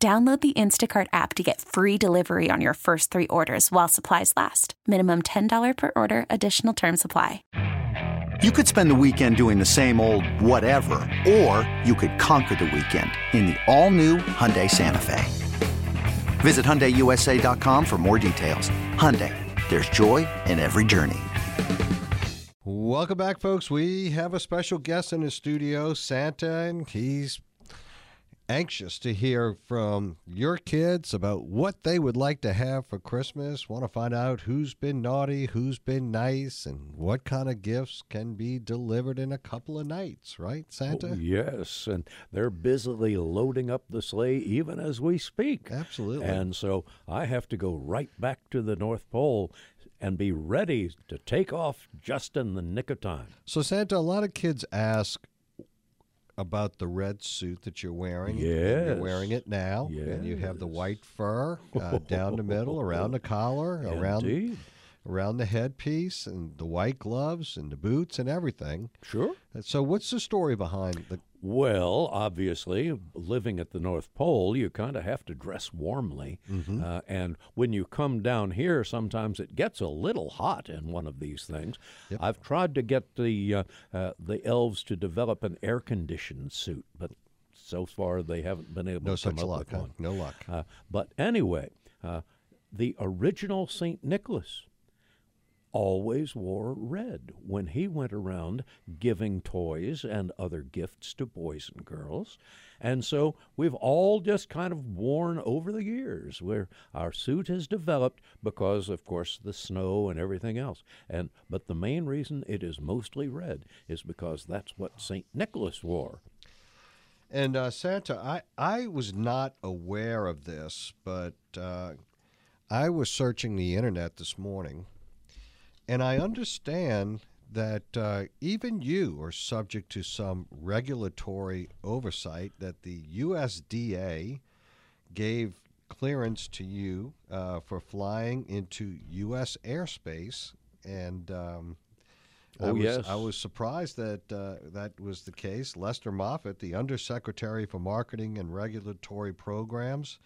Download the Instacart app to get free delivery on your first three orders while supplies last. Minimum $10 per order, additional term supply. You could spend the weekend doing the same old whatever, or you could conquer the weekend in the all new Hyundai Santa Fe. Visit HyundaiUSA.com for more details. Hyundai, there's joy in every journey. Welcome back, folks. We have a special guest in the studio, Santa, and he's anxious to hear from your kids about what they would like to have for Christmas. Want to find out who's been naughty, who's been nice, and what kind of gifts can be delivered in a couple of nights, right, Santa? Oh, yes, and they're busily loading up the sleigh even as we speak. Absolutely. And so I have to go right back to the North Pole and be ready to take off just in the nick of time. So, Santa, a lot of kids ask about the red suit that you're wearing. Yeah. You're wearing it now. And you have the white fur uh, down the middle, around the collar, around Indeed. around the headpiece, and the white gloves and the boots and everything. Sure. Uh, So, what's the story behind the? Well, obviously, living at the North Pole, you kind of have to dress warmly. Mm-hmm. Uh, and when you come down here, sometimes it gets a little hot in one of these things. Yep. I've tried to get the uh, uh, the elves to develop an air conditioned suit, but so far they haven't been able No to come up luck. with huh? one. No luck. Uh, but anyway, uh, the original St. Nicholas always wore red when he went around giving toys and other gifts to boys and girls. And so we've all just kind of worn over the years where our suit has developed because of course the snow and everything else. And but the main reason it is mostly red is because that's what St. Nicholas wore. And uh, Santa, I, I was not aware of this, but uh, I was searching the internet this morning, and I understand that uh, even you are subject to some regulatory oversight that the USDA gave clearance to you uh, for flying into U.S. airspace, and um, I Oh, was, yes. I was surprised that uh, that was the case. Lester Moffitt, the Undersecretary for Marketing and Regulatory Programs,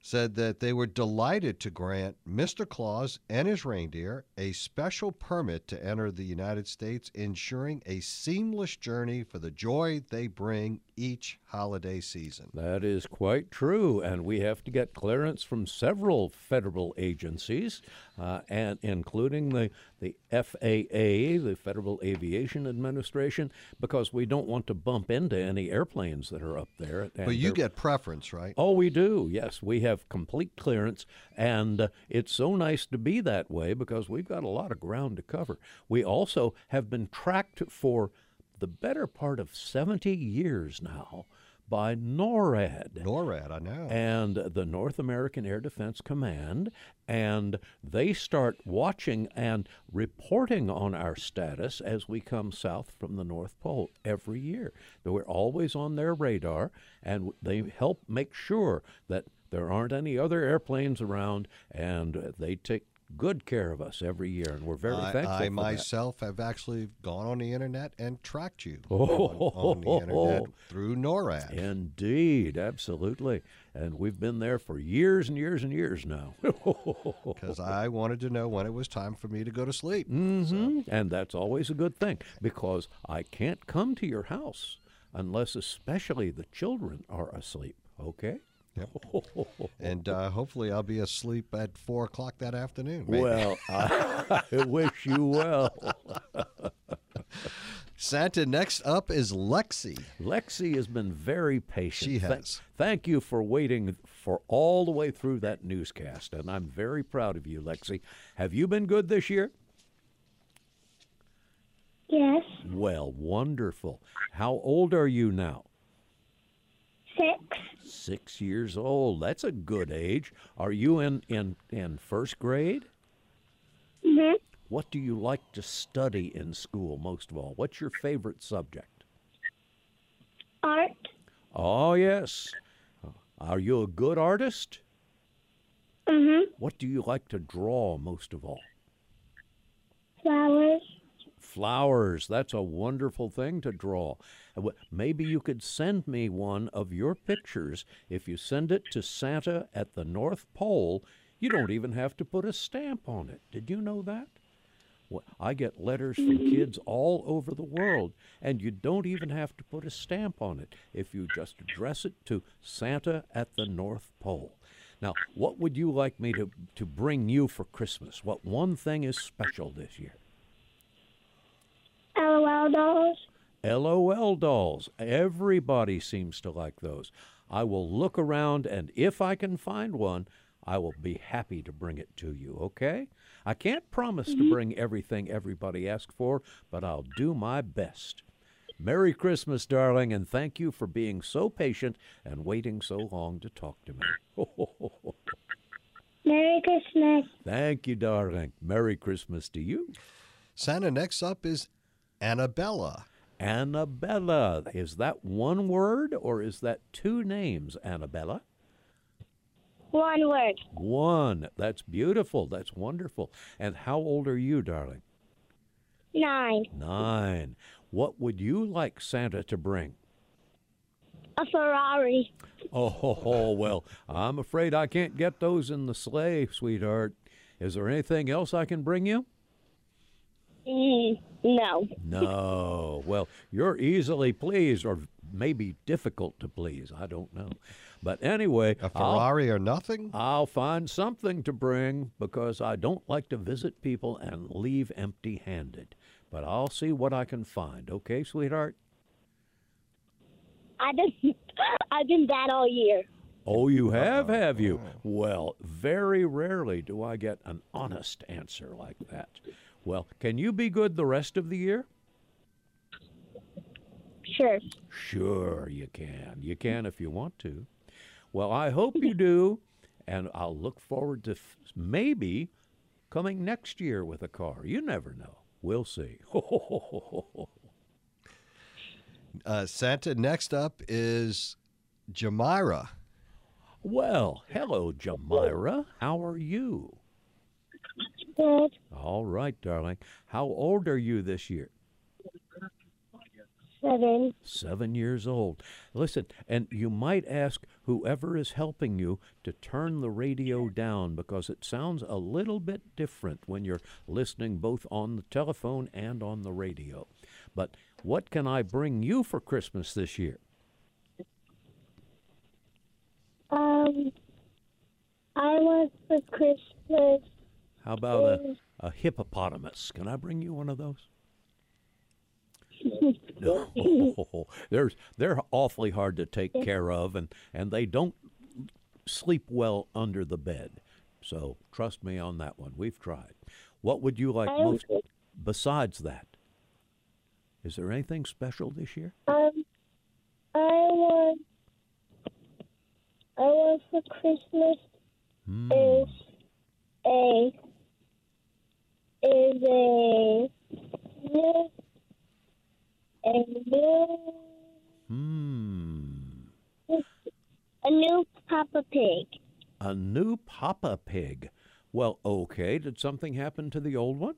said that they were delighted to grant Mr. Claus and his reindeer a special permit to enter the United States, ensuring a seamless journey for the joy they bring each holiday season. That is quite true, and we have to get clearance from several federal agencies, uh, and including the the FAA, the Federal Aviation Administration, because we don't want to bump into any airplanes that are up there. But you get preference, right? Oh, we do. Yes, we have complete clearance, and uh, it's so nice to be that way because we've got a lot of ground to cover. We also have been tracked for the better part of 70 years now by NORAD NORAD, I know. and the North American Air Defense Command, and they start watching and reporting on our status as we come south from the North Pole every year. We're always on their radar, and they help make sure that there aren't any other airplanes around, and they take good care of us every year, and we're very I, thankful I for that. myself have actually gone on the internet and tracked you Oh, on, on the internet through NORAD. Indeed, absolutely. And we've been there for years and years and years now. because I wanted to know when it was time for me to go to sleep. mm-hmm. And that's always a good thing because I can't come to your house unless, especially, the children are asleep. Okay? And uh, hopefully, I'll be asleep at four o'clock that afternoon. maybe. Well, I, I wish you well. Santa, next up is Lexi. Lexi has been very patient. She Tha- has. thank you for waiting for all the way through that newscast, and I'm very proud of you, Lexi. Have you been good this year? Yes. Well, wonderful. How old are you now? Six. Six years old. That's a good age. Are you in, in, in first grade? Mhm. What do you like to study in school most of all? What's your favorite subject? Art. Oh, yes. Are you a good artist? Mhm. What do you like to draw most of all? Flowers. Flowers. That's a wonderful thing to draw. Uh, Maybe you could send me one of your pictures. If you send it to Santa at the North Pole, you don't even have to put a stamp on it. Did you know that? Wh- I get letters from kids all over the world, and you don't even have to put a stamp on it if you just address it to Santa at the North Pole. Now, what would you like me to, to bring you for Christmas? What one thing is special this year? LOL dolls. LOL dolls. Everybody seems to like those. I will look around, and if I can find one, I will be happy to bring it to you, okay? I can't promise to mm-hmm. bring everything everybody asks for, but I'll do my best. Merry Christmas, darling, and thank you for being so patient and waiting so long to talk to me. Merry Christmas. thank you, darling. Merry Christmas to you. Santa, next up is Annabella. Annabella. Is that one word or is that two names, Annabella? One word. One. That's beautiful. That's wonderful. And how old are you, darling? Nine. Nine. What would you like Santa to bring? A Ferrari. Oh, ho, ho, well, I'm afraid I can't get those in the sleigh, sweetheart. Is there anything else I can bring you? Mm, no. No. Well, you're easily pleased, or maybe difficult to please. I don't know. But anyway, A I'll- Ferrari or nothing? I'll find something to bring because I don't like to visit people and leave empty handed. But I'll see what I can find, okay, sweetheart? I've been, I've been bad all year. Oh, you have, have you? Well, very rarely do I get an honest answer like that. Well, can you be good the rest of the year? Sure. Sure, you can. You can if you want to. Well, I hope you do, and I'll look forward to f- maybe coming next year with a car. You never know. We'll see. Uh, Santa, next up is Jamira. well, hello, Jamira. How are you? Good. All right, darling. How old are you this year? Seven. Seven years old. Listen, and you might ask whoever is helping you to turn the radio down because it sounds a little bit different when you're listening both on the telephone and on the radio. But what can I bring you for Christmas this year? Um, I want for Christmas. How about a, a hippopotamus? Can I bring you one of those? No, they're they're awfully hard to take care of, and and they don't sleep well under the bed. So trust me on that one. We've tried. What would you like most besides that? Is there anything special this year? Um, I want. I want for Christmas Hmm. is a is a new a new Hmm. a new Papa Pig. A new Papa Pig. Well, okay. Did something happen to the old one?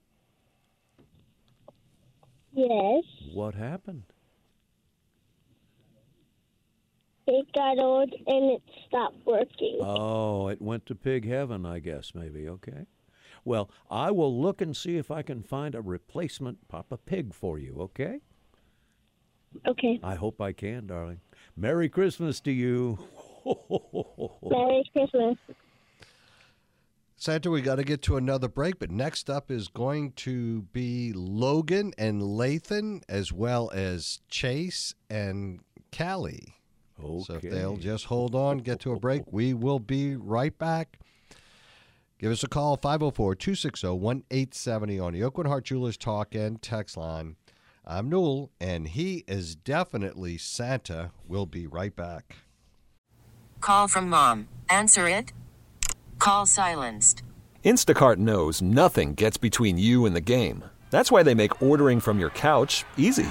Yes, What happened? it got old and it stopped working. Oh, it went to pig heaven, I guess, maybe. Okay. Well, I will look and see if I can find a replacement Papa Pig for you, okay? Okay. I hope I can, darling. Merry Christmas to you. Merry Christmas. Santa, we got to get to another break, but next up is going to be Logan and Lathan, as well as Chase and Callie. Okay. So if they'll just hold on, get to a break, we will be right back. Give us a call, 504 260 1870 on the Aucoin Hart Jewelers Talk and Text Line. I'm Newell, and he is definitely Santa. We'll be right back. Call from mom. Answer it. Call silenced. Instacart knows nothing gets between you and the game. That's why they make ordering from your couch easy.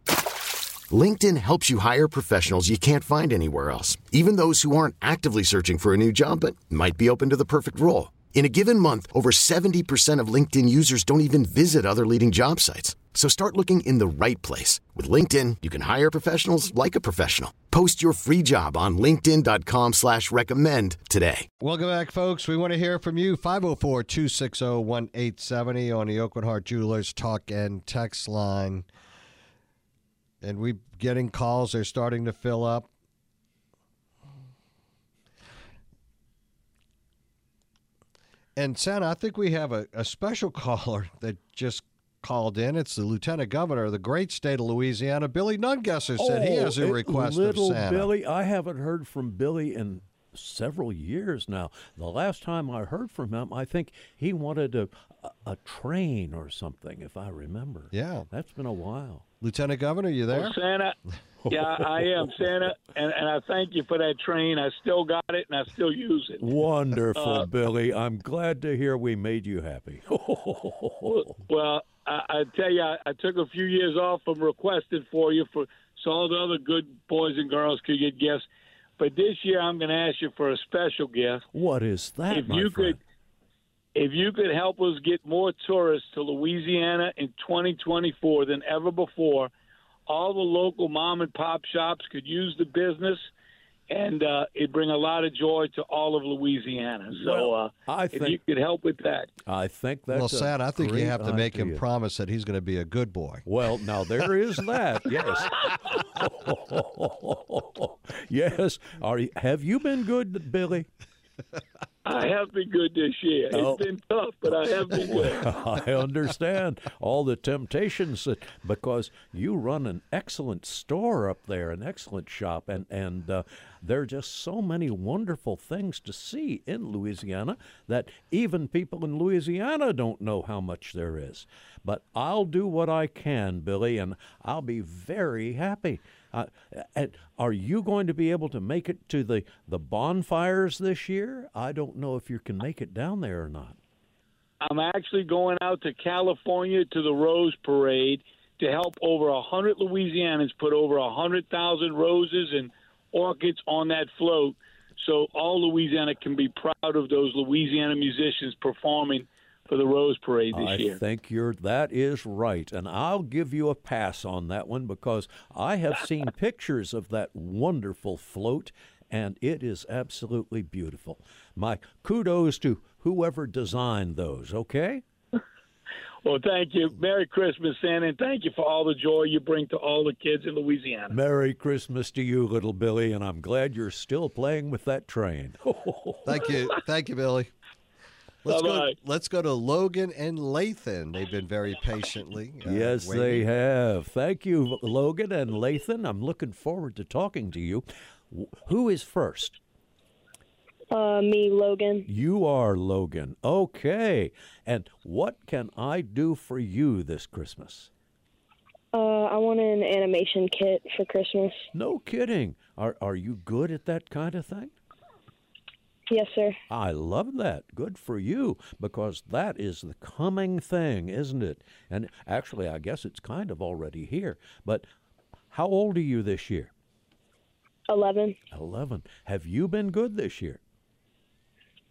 LinkedIn helps you hire professionals you can't find anywhere else, even those who aren't actively searching for a new job but might be open to the perfect role. In a given month, over 70% of LinkedIn users don't even visit other leading job sites. So start looking in the right place. With LinkedIn, you can hire professionals like a professional. Post your free job on linkedin.com slash recommend today. Welcome back, folks. We want to hear from you. 504-260-1870 on the Aucoin Hart Jewelers talk and text line. And we getting calls. They're starting to fill up. And Santa, I think we have a, a special caller that just called in. It's the Lieutenant Governor of the great state of Louisiana, Billy Nungesser, said he oh, has a Oh, request little of Santa. Billy, I haven't heard from Billy in several years now. The last time I heard from him, I think he wanted a, a train or something, if I remember. Yeah. That's been a while. Lieutenant Governor, you there? Well, Santa, yeah, I am Santa, and, and I thank you for that train. I still got it, and I still use it. Wonderful, Uh, Billy. I'm glad to hear we made you happy. Well, I, I tell you, I, I took a few years off from requesting for you for so all the other good boys and girls could get gifts. But this year, I'm going to ask you for a special gift. what is that, if my you friend? could, if you could help us get more tourists to Louisiana in 2024 than ever before, all the local mom and pop shops could use the business, and uh, it'd bring a lot of joy to all of Louisiana. So, uh, I if think- you could help with that, I think that's well, Sad. I think you have to make him promise that he's going to be a good boy. Well, now there is that. Yes. yes. Are you, have you been good, Billy? I have been good this year. Oh. It's been tough, but I have been good. I understand all the temptations that because you run an excellent store up there, an excellent shop, and and uh, there are just so many wonderful things to see in Louisiana that even people in Louisiana don't know how much there is. But I'll do what I can, Billy, and I'll be very happy. Uh, are you going to be able to make it to the, the bonfires this year? I don't know if you can make it down there or not. I'm actually going out to California to the Rose Parade to help over a hundred Louisianans put over a hundred thousand roses and orchids on that float, so all Louisiana can be proud of those Louisiana musicians performing for the Rose Parade this I year. I think you're that is right, and I'll give you a pass on that one because I have seen pictures of that wonderful float, and it is absolutely beautiful. My kudos to whoever designed those. Okay. Well, thank you. Merry Christmas, Santa, and thank you for all the joy you bring to all the kids in Louisiana. Merry Christmas to you, little Billy, and I'm glad you're still playing with that train. Thank you, thank you, Billy. Let's go. Bye-bye. Let's go to Logan and Lathan. They've been very patiently. uh, yes, they have. Thank you, Logan and Lathan. I'm looking forward to talking to you. Who is first? Uh, me, Logan. You are Logan. Okay. And what can I do for you this Christmas? Uh, I want an animation kit for Christmas. No kidding. Are are you good at that kind of thing? Yes, sir. I love that. Good for you because that is the coming thing, isn't it? And actually, I guess it's kind of already here. But how old are you this year? 11. 11. Have you been good this year?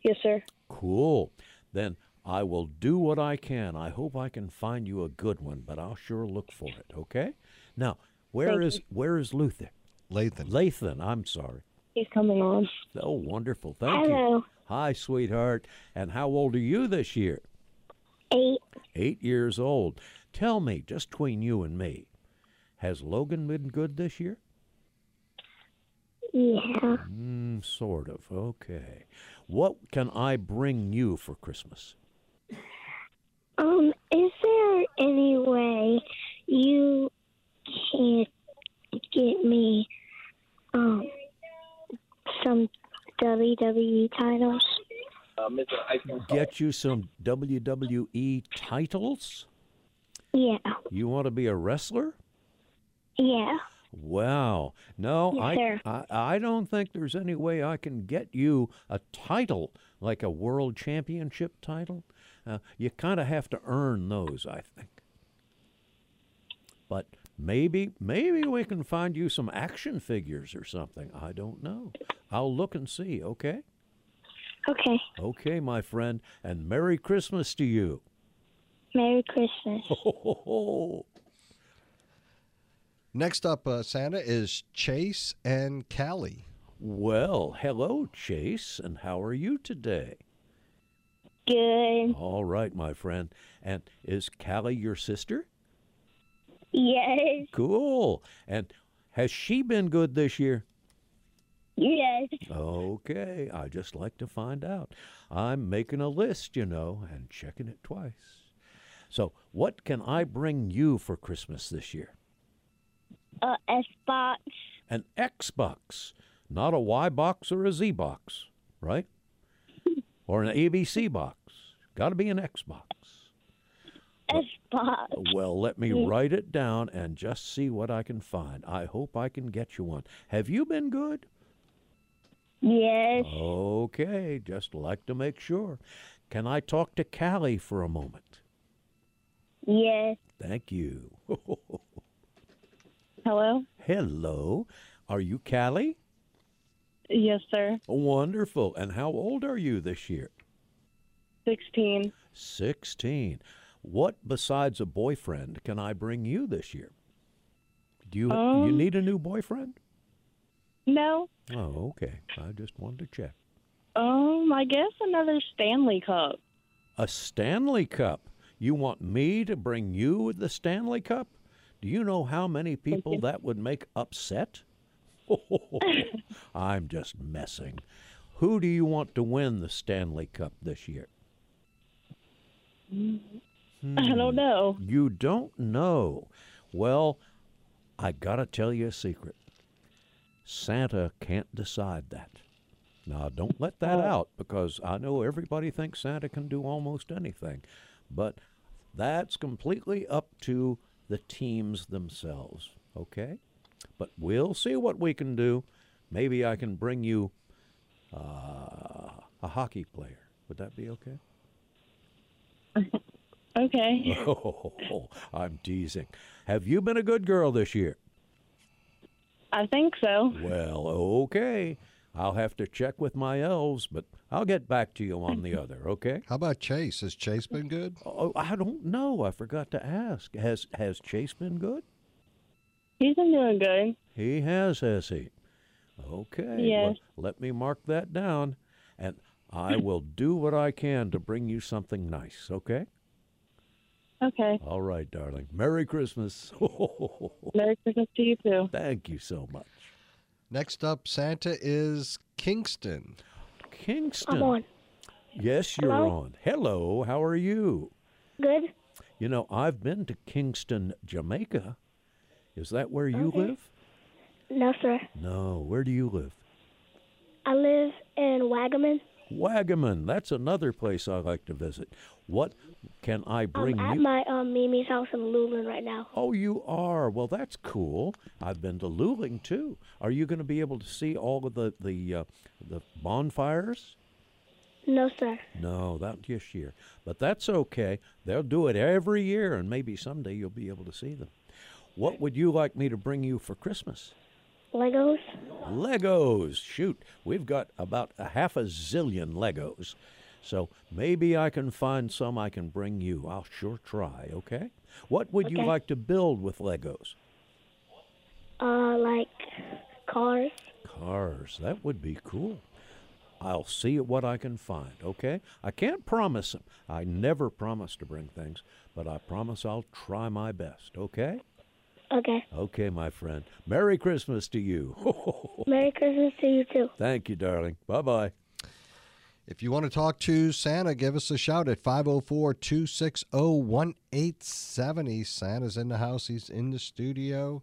Yes, sir. Cool. Then I will do what I can. I hope I can find you a good one, but I'll sure look for it, okay? Now, where Thank is you. where is Luther? Lathan. Lathan, I'm sorry. He's coming on. Oh, wonderful. Thank you. Hello. Hi, sweetheart. And how old are you this year? Eight. Eight years old. Tell me, just between you and me, has Logan been good this year? Yeah. Mm, sort of. Okay. What can I bring you for Christmas? Um, is there any way you can get me um some WWE titles? Get you some WWE titles? Yeah. You want to be a wrestler? Yeah. Wow. No, Yes, I. I I don't think there's any way I can get you a title like a world championship title. Uh, you kind of have to earn those, I think. But maybe maybe we can find you some action figures or something. I don't know. I'll look and see, okay? Okay. Okay, my friend, and Merry Christmas to you. Merry Christmas. Next up, uh, Santa, is Chase and Callie. Well, hello, Chase, and how are you today? Good. All right, my friend. And is Callie your sister? Yes. Cool. And has she been good this year? Yes. Okay, I just like to find out. I'm making a list, you know, and checking it twice. So, what can I bring you for Christmas this year? Uh, Xbox. An Xbox, not a Y box or a Z box, right? Or an ABC box. Got to be an Xbox. Xbox. Well, let me mm. write it down and just see what I can find. I hope I can get you one. Have you been good? Yes. Okay, just like to make sure. Can I talk to Callie for a moment? Yes. Thank you. Hello? Hello. Are you Callie? Yes, sir. Wonderful. And how old are you this year? 16. 16. What besides a boyfriend can I bring you this year? Do you you Um, need a new boyfriend? No. Oh, okay. I just wanted to check. Um, I guess another Stanley Cup. A Stanley Cup. You want me to bring you the Stanley Cup? Do you know how many people that would make upset? I'm just messing. Who do you want to win the Stanley Cup this year? I don't know. You don't know. Well, I got to tell you a secret. Santa can't decide that. Now, don't let that out because I know everybody thinks Santa can do almost anything. But that's completely up to the teams themselves, okay? But we'll see what we can do. Maybe I can bring you uh, a hockey player. Would that be okay? Okay. Oh, I'm teasing. Have you been a good girl this year? I think so. Well, okay. I'll have to check with my elves, but I'll get back to you on the other, okay? How about Chase? Has Chase been good? Oh, I don't know. I forgot to ask. Has has Chase been good? He's been doing good. He has, has he? Okay. Yes. Well, let me mark that down, and I will do what I can to bring you something nice, okay? Okay. All right, darling. Merry Christmas. Merry Christmas to you too. Thank you so much. Next up, Santa is Kingston. Kingston. I'm on. Yes, you're Hello? on. Hello, how are you? Good. You know, I've been to Kingston, Jamaica. Is that where you Okay. live? No, sir. No, where do you live? I live in Waggaman. Waggaman. That's another place I like to visit. What can I bring you? I'm at you? my um Mimi's house in Luling right now. Oh, you are. Well, that's cool. I've been to Luling too. Are you going to be able to see all of the the uh, the bonfires? No, sir. No, not this year. But that's okay. They'll do it every year, and maybe someday you'll be able to see them. What would you like me to bring you for Christmas? Legos. Legos. Shoot, we've got about a half a zillion Legos. So maybe I can find some I can bring you. I'll sure try, okay? What would you like to build with Legos? Uh, like cars. Cars. That would be cool. I'll see what I can find, okay? I can't promise 'em. I never promise to bring things, but I promise I'll try my best, okay? Okay. Okay, my friend. Merry Christmas to you. Merry Christmas to you too. Thank you, darling. Bye bye. If you want to talk to Santa, give us a shout at 504 260 1870. Santa's in the house, he's in the studio.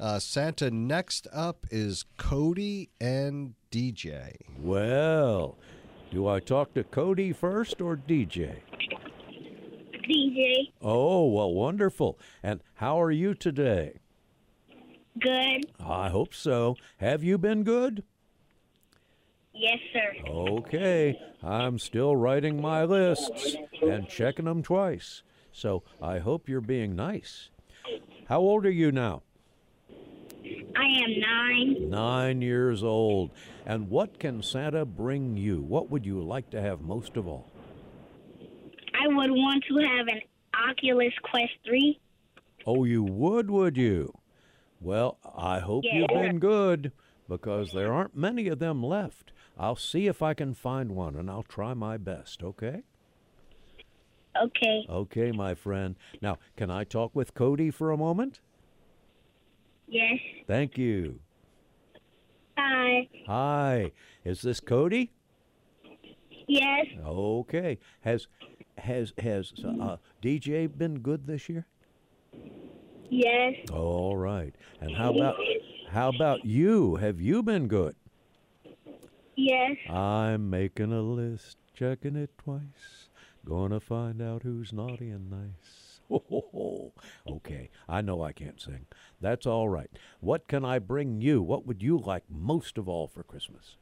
Uh, Santa, next up is Cody and DJ. Well, do I talk to Cody first or DJ? DJ. Oh, well, wonderful. And how are you today? Good. I hope so. Have you been good? Yes, sir. Okay, I'm still writing my lists and checking them twice. So I hope you're being nice. How old are you now? I am nine. Nine years old. And what can Santa bring you? What would you like to have most of all? I would want to have an Oculus Quest 3. Oh, you would, would you? Well, I hope you've been good because there aren't many of them left. I'll see if I can find one and I'll try my best, okay? Okay. Okay, my friend. Now, can I talk with Cody for a moment? Yes. Thank you. Hi. Hi. Is this Cody? Yes. Okay. Has has has uh, DJ been good this year? Yes. All right. And how about how about you? Have you been good? Yes. I'm making a list, checking it twice. Gonna find out who's naughty and nice. Ho, ho, ho. Okay, I know I can't sing. That's all right. What can I bring you? What would you like most of all for Christmas?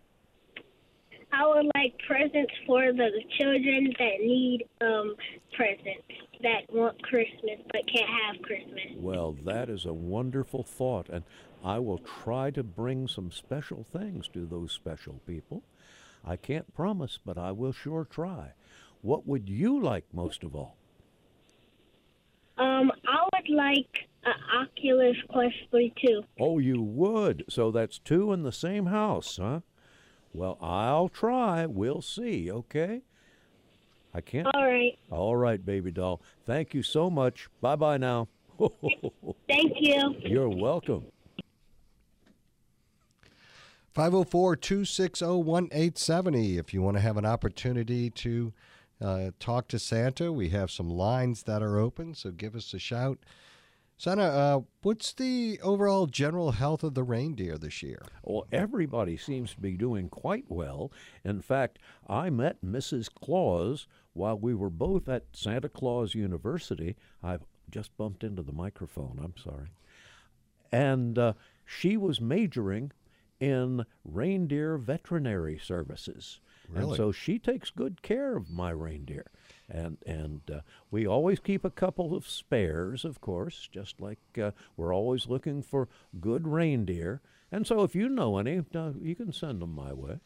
I would like presents for the children that need um presents that want Christmas but can't have Christmas. Well, that is a wonderful thought, and I will try to bring some special things to those special people. I can't promise, but I will sure try. What would you like most of all? Um, I would like an Oculus Quest 3 too. Oh, you would. So that's two in the same house, huh? Well, I'll try. We'll see, okay? I can't. All right. All right, baby doll. Thank you so much. Bye bye now. Thank you. You're welcome. 504 260 1870. If you want to have an opportunity to uh, talk to Santa, we have some lines that are open, so give us a shout. Santa, uh, what's the overall general health of the reindeer this year? Well, everybody seems to be doing quite well. In fact, I met Mrs. Claus while we were both at Santa Claus University. I've just bumped into the microphone. I'm sorry. And uh, she was majoring in reindeer veterinary services. And so she takes good care of my reindeer. And, and uh, we always keep a couple of spares, of course, just like uh, we're always looking for good reindeer. And so if you know any, uh, you can send them my way.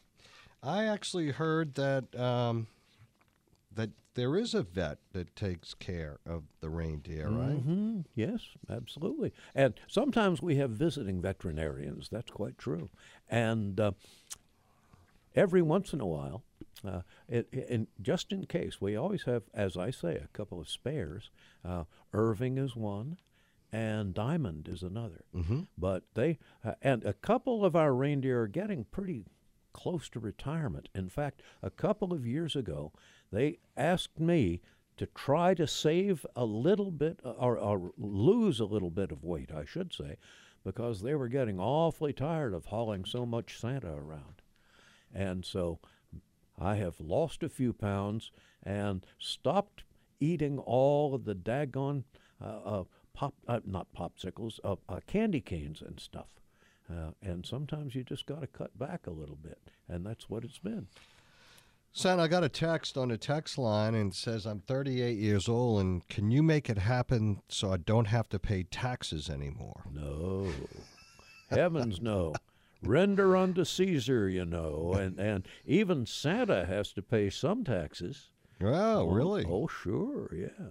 I actually heard that um, that there is a vet that takes care of the reindeer, right? hmm Yes, absolutely. And sometimes we have visiting veterinarians. That's quite true. And uh, every once in a while, uh, it, it- and just in case, we always have, as I say, a couple of spares. Uh, Irving is one, and Diamond is another. Mm-hmm. But they, uh, and a couple of our reindeer are getting pretty close to retirement. In fact, a couple of years ago, they asked me to try to save a little bit or, or lose a little bit of weight, I should say, because they were getting awfully tired of hauling so much Santa around. And so I have lost a few pounds and stopped eating all of the daggone uh, uh, pop, uh, not popsicles, uh, uh, candy canes and stuff. Uh, and sometimes you just got to cut back a little bit, and that's what it's been. Santa, I got a text on the text line and says I'm 38 years old and can you make it happen so I don't have to pay taxes anymore? No. Heavens no. Render unto Caesar, you know, and, and even Santa has to pay some taxes. Oh, really? Oh, sure, yeah.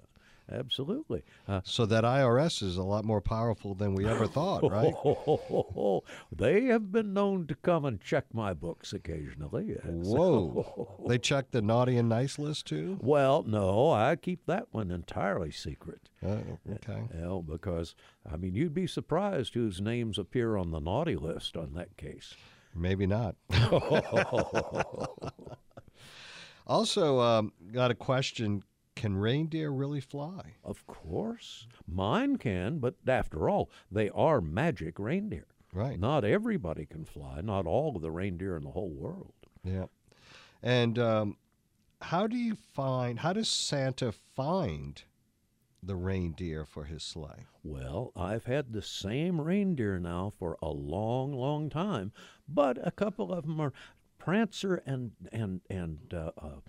Absolutely. Uh, So that IRS is a lot more powerful than we ever thought, right? Oh, they have been known to come and check my books occasionally. Whoa. they check the naughty and nice list too? Well, no, I keep that one entirely secret. Oh, okay. Well, because, I mean, you'd be surprised whose names appear on the naughty list on that case. Maybe not. also, um, got a question Can reindeer really fly? Of course. Mine can, but after all, they are magic reindeer. Right. Not everybody can fly, not all of the reindeer in the whole world. Yeah. And um, how do you find, how does Santa find the reindeer for his sleigh? Well, I've had the same reindeer now for a long, long time, but a couple of them are Prancer and and and uh, uh,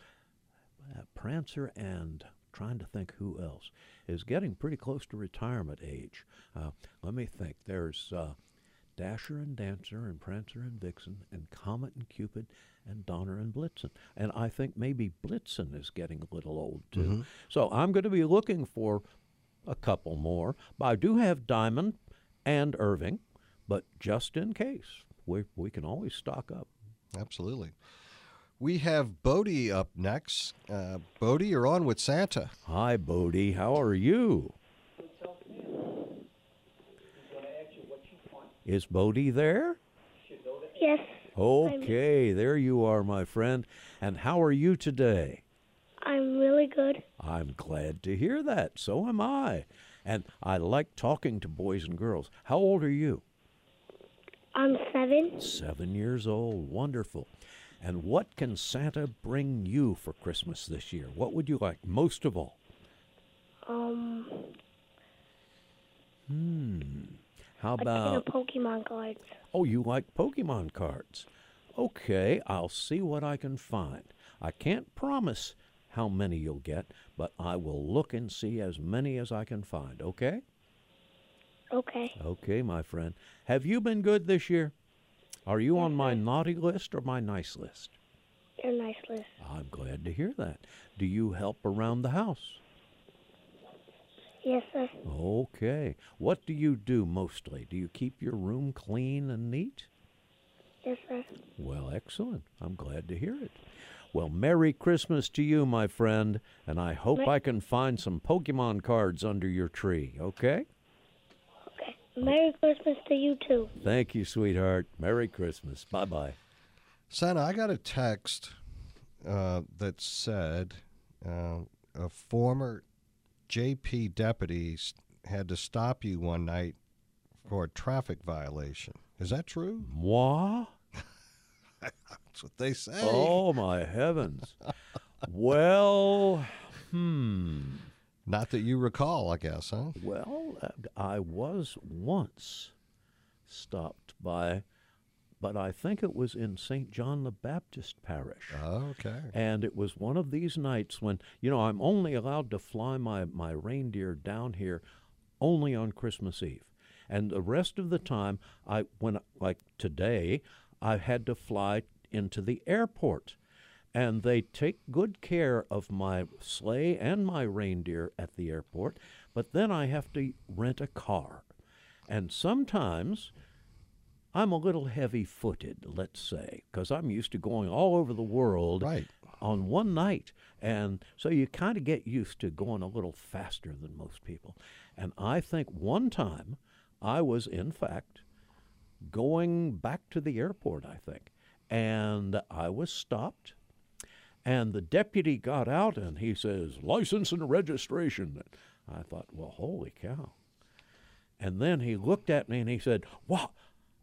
uh, Prancer and trying to think who else is getting pretty close to retirement age. Uh, let me think. There's uh, Dasher and Dancer and Prancer and Vixen and Comet and Cupid and Donner and Blitzen. And I think maybe Blitzen is getting a little old too. So I'm going to be looking for a couple more. But I do have Diamond and Irving, but just in case, we, we can always stock up. Absolutely. We have Bodie up next. Uh, Bodie, you're on with Santa. Hi, Bodie. How are you? Is Bodie there? Yes, Okay, there you are, my friend. And how are you today? I'm really good. I'm glad to hear that. So am I. And I like talking to boys and girls. How old are you? I'm seven. Seven years old. Wonderful. And what can Santa bring you for Christmas this year? What would you like most of all? Um, Hmm. How about Pokemon cards. Oh, you like Pokemon cards. Okay, I'll see what I can find. I can't promise how many you'll get, but I will look and see as many as I can find, okay? Okay. Okay, my friend. Have you been good this year? Are you on my mm-hmm. naughty list or my nice list? Your nice list. I'm glad to hear that. Do you help around the house? Yes, sir. Okay. What do you do mostly? Do you keep your room clean and neat? Yes, sir. Well, excellent. I'm glad to hear it. Well, Merry Christmas to you, my friend, and I hope Mer- I can find some Pokemon cards under your tree, okay? Okay. Merry Christmas to you too. Thank you, sweetheart. Merry Christmas. Bye bye. Santa, I got a text uh, that said uh, a former JP deputy had to stop you one night for a traffic violation. Is that true? Moi? That's what they say. Oh, my heavens. well, hmm. Not that you recall, I guess, huh? Well, I was once stopped by, but I think it was in St. John the Baptist Parish. Oh, okay. And it was one of these nights when, you know, I'm only allowed to fly my, my reindeer down here only on Christmas Eve. And the rest of the time, I when like today, I had to fly into the airport. And they take good care of my sleigh and my reindeer at the airport, but then I have to rent a car. And sometimes I'm a little heavy footed, let's say, because I'm used to going all over the world Right. on one night. And so you kind of get used to going a little faster than most people. And I think one time I was, in fact, going back to the airport, I think, and I was stopped. And the deputy got out and he says, license and registration. I thought, well, holy cow. And then he looked at me and he said, Wow,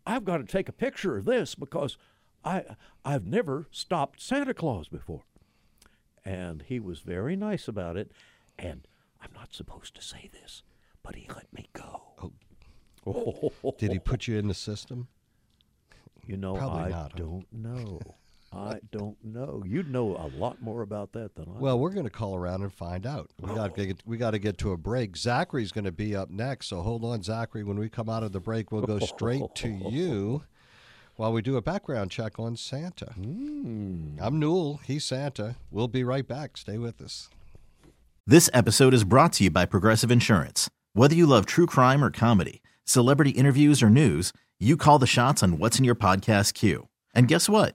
I've got to take a picture of this because I, I've never stopped Santa Claus before. And he was very nice about it. And I'm not supposed to say this, but he let me go. Oh, Did he put you in the system? you know, Probably I not, don't know. I don't know. You'd know a lot more about that than I. Well, we're going to call around and find out. We got to oh. get we got to get to a break. Zachary's going to be up next, so hold on, Zachary. When we come out of the break, we'll go straight to you while we do a background check on Santa. Hmm. I'm Newell. He's Santa. We'll be right back. Stay with us. This episode is brought to you by Progressive Insurance. Whether you love true crime or comedy, celebrity interviews or news, you call the shots on what's in your podcast queue. And guess what?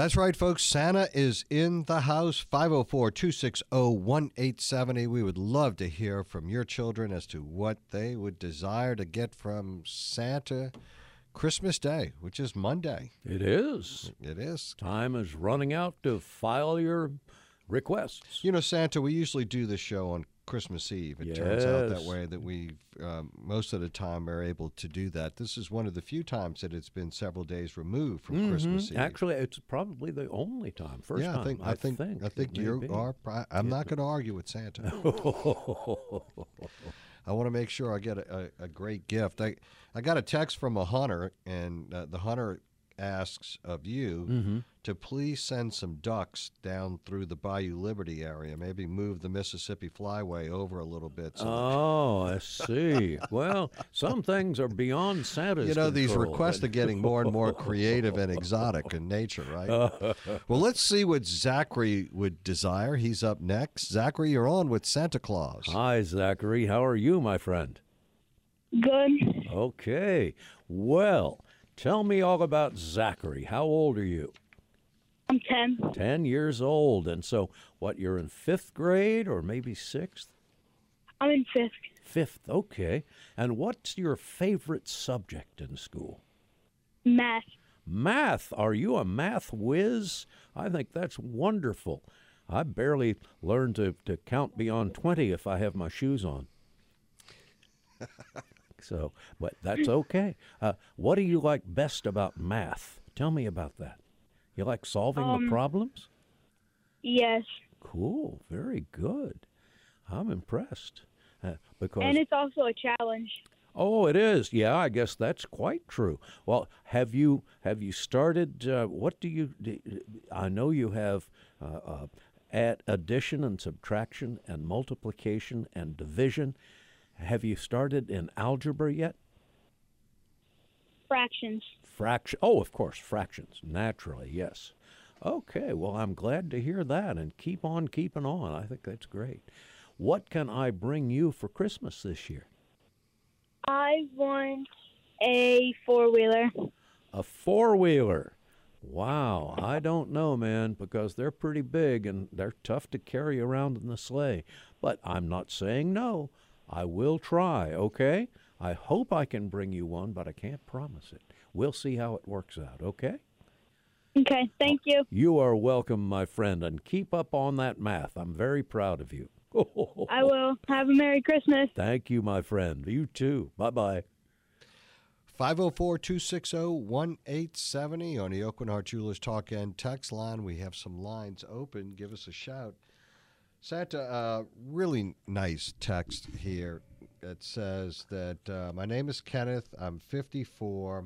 That's right, folks. Santa is in the house. 504 260 1870. We would love to hear from your children as to what they would desire to get from Santa Christmas Day, which is Monday. It is. It is. Time is running out to file your requests. You know, Santa, we usually do the show on Christmas Eve. It turns out that way that we, um, most of the time, are able to do that. This is one of the few times that it's been several days removed from Christmas Mhm. Eve. Actually, it's probably the only time. First yeah, time. I think I think I think you are. I'm not going to argue with Santa. I want to make sure I get a, a, a great gift. I I got a text from a hunter, and uh, the hunter asks of you Mhm. to please send some ducks down through the Bayou Liberty area. Maybe move the Mississippi Flyway over a little bit. So Oh, I see. well, some things are beyond Santa's you know, these requests are getting more and more creative and exotic in nature, right? well, let's see what Zachary would desire. He's up next. Zachary, you're on with Santa Claus. Hi, Zachary. How are you, my friend? Good. Okay. Well, tell me all about Zachary. How old are you? I'm 10. 10 years old. And so, what, you're in fifth grade or maybe sixth? I'm in fifth. Fifth, okay. And what's your favorite subject in school? Math. Math. Are you a math whiz? I think that's wonderful. I barely learn to, to count beyond 20 if I have my shoes on. so, but that's okay. Uh, what do you like best about math? Tell me about that. You like solving Um, the problems? Yes. Cool. Very good. I'm impressed. Uh, because And it's also a challenge. Oh, it is. Yeah, I guess that's quite true. Well, have you have you started? Uh, what do you? Do, I know you have uh, uh, add addition and subtraction and multiplication and division. Have you started in algebra yet? Fractions. Fraction. Oh, of course, fractions. Naturally, yes. Okay. Well, I'm glad to hear that, and keep on keeping on. I think that's great. What can I bring you for Christmas this year? I want a four wheeler. A four wheeler. Wow, I don't know, man, because they're pretty big and they're tough to carry around in the sleigh. But I'm not saying no. I will try, okay? I hope I can bring you one, but I can't promise it. We'll see how it works out, okay? Okay, thank you. You are welcome, my friend, and keep up on that math. I'm very proud of you. I will. Have a Merry Christmas. Thank you, my friend. You too. Bye bye. 504 260 1870 on the Aucoin Hart Jewelers Talk and Text line. We have some lines open. Give us a shout. Santa, uh, really nice text here. It says that uh, my name is Kenneth. I'm 54,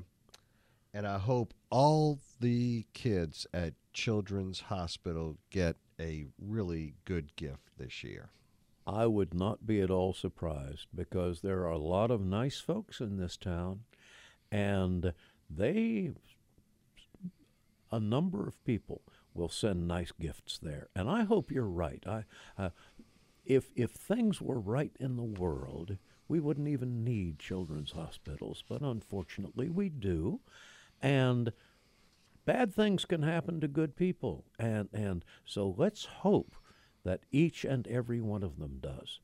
and I hope all the kids at Children's Hospital get a really good gift this year. I would not be at all surprised because there are a lot of nice folks in this town, and they, a number of people will send nice gifts there. And I hope you're right. I, uh, if if things were right in the world, we wouldn't even need children's hospitals, but unfortunately we do, and bad things can happen to good people, and and so let's hope that each and every one of them does.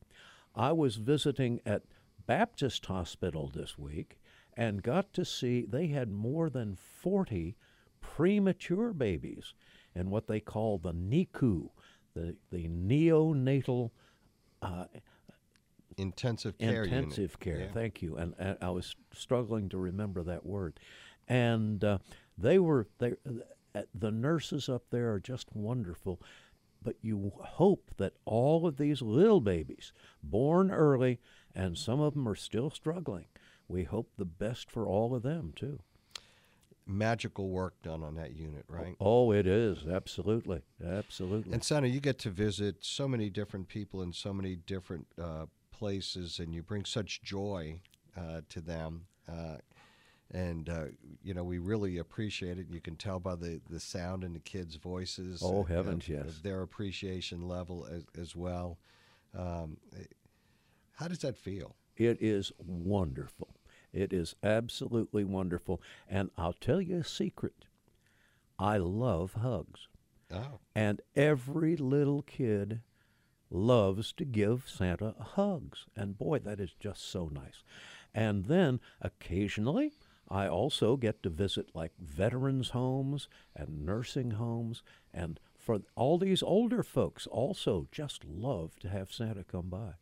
I was visiting at Baptist Hospital this week and got to see they had more than 40 premature babies in what they call the NICU, the, the neonatal uh, intensive care intensive unit. care. Yeah. Thank you. And, and I was struggling to remember that word. And uh, they were they, uh, the nurses up there are just wonderful. But you hope that all of these little babies, born early, and some of them are still struggling, we hope the best for all of them too. Magical work done on that unit, right? Oh, it is absolutely, absolutely. And Santa, you get to visit so many different people in so many different uh, places, and you bring such joy uh, to them. Uh, and uh, you know we really appreciate it. You can tell by the, the sound in the kids' voices. Oh uh, heavens, yes. their appreciation level as, as well. Um, how does that feel? It is wonderful. It is absolutely wonderful. And I'll tell you a secret. I love hugs. Oh. And every little kid loves to give Santa hugs. And boy, that is just so nice. And then occasionally, I also get to visit like veterans' homes and nursing homes. And for all these older folks, also just love to have Santa come by.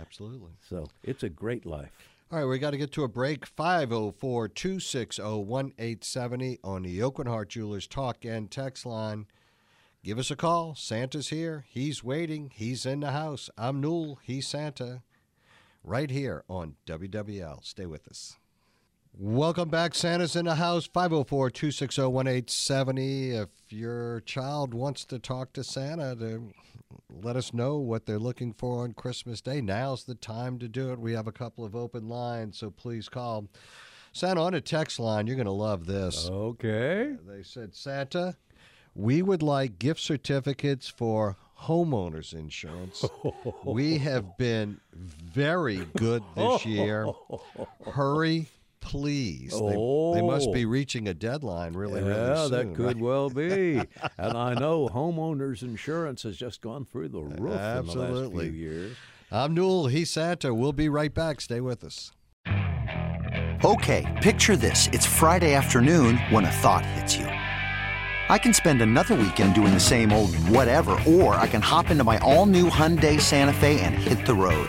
Absolutely. So it's a great life. All right, we got to get to a break. 504 260 1870 on the Aucoin Hart Jewelers Talk and Text line. Give us a call. Santa's here. He's waiting. He's in the house. I'm Newell. He's Santa. Right here on WWL. Stay with us. Welcome back. Santa's in the house. 504 260 1870. If your child wants to talk to Santa, to let us know what they're looking for on Christmas Day. Now's the time to do it. We have a couple of open lines, so please call. Santa, on a text line, you're going to love this. Okay. They said, Santa, we would like gift certificates for homeowners insurance. we have been very good this year. Hurry, please. They, they must be Oh. reaching a deadline really, yeah, really soon. that could right? well be. and I know homeowners insurance has just gone through the roof in the last Absolutely. few years. I'm Newell. He's Santa. We'll be right back. Stay with us. Okay, picture this. It's Friday afternoon when a thought hits you. I can spend another weekend doing the same old whatever, or I can hop into my all new Hyundai Santa Fe and hit the road.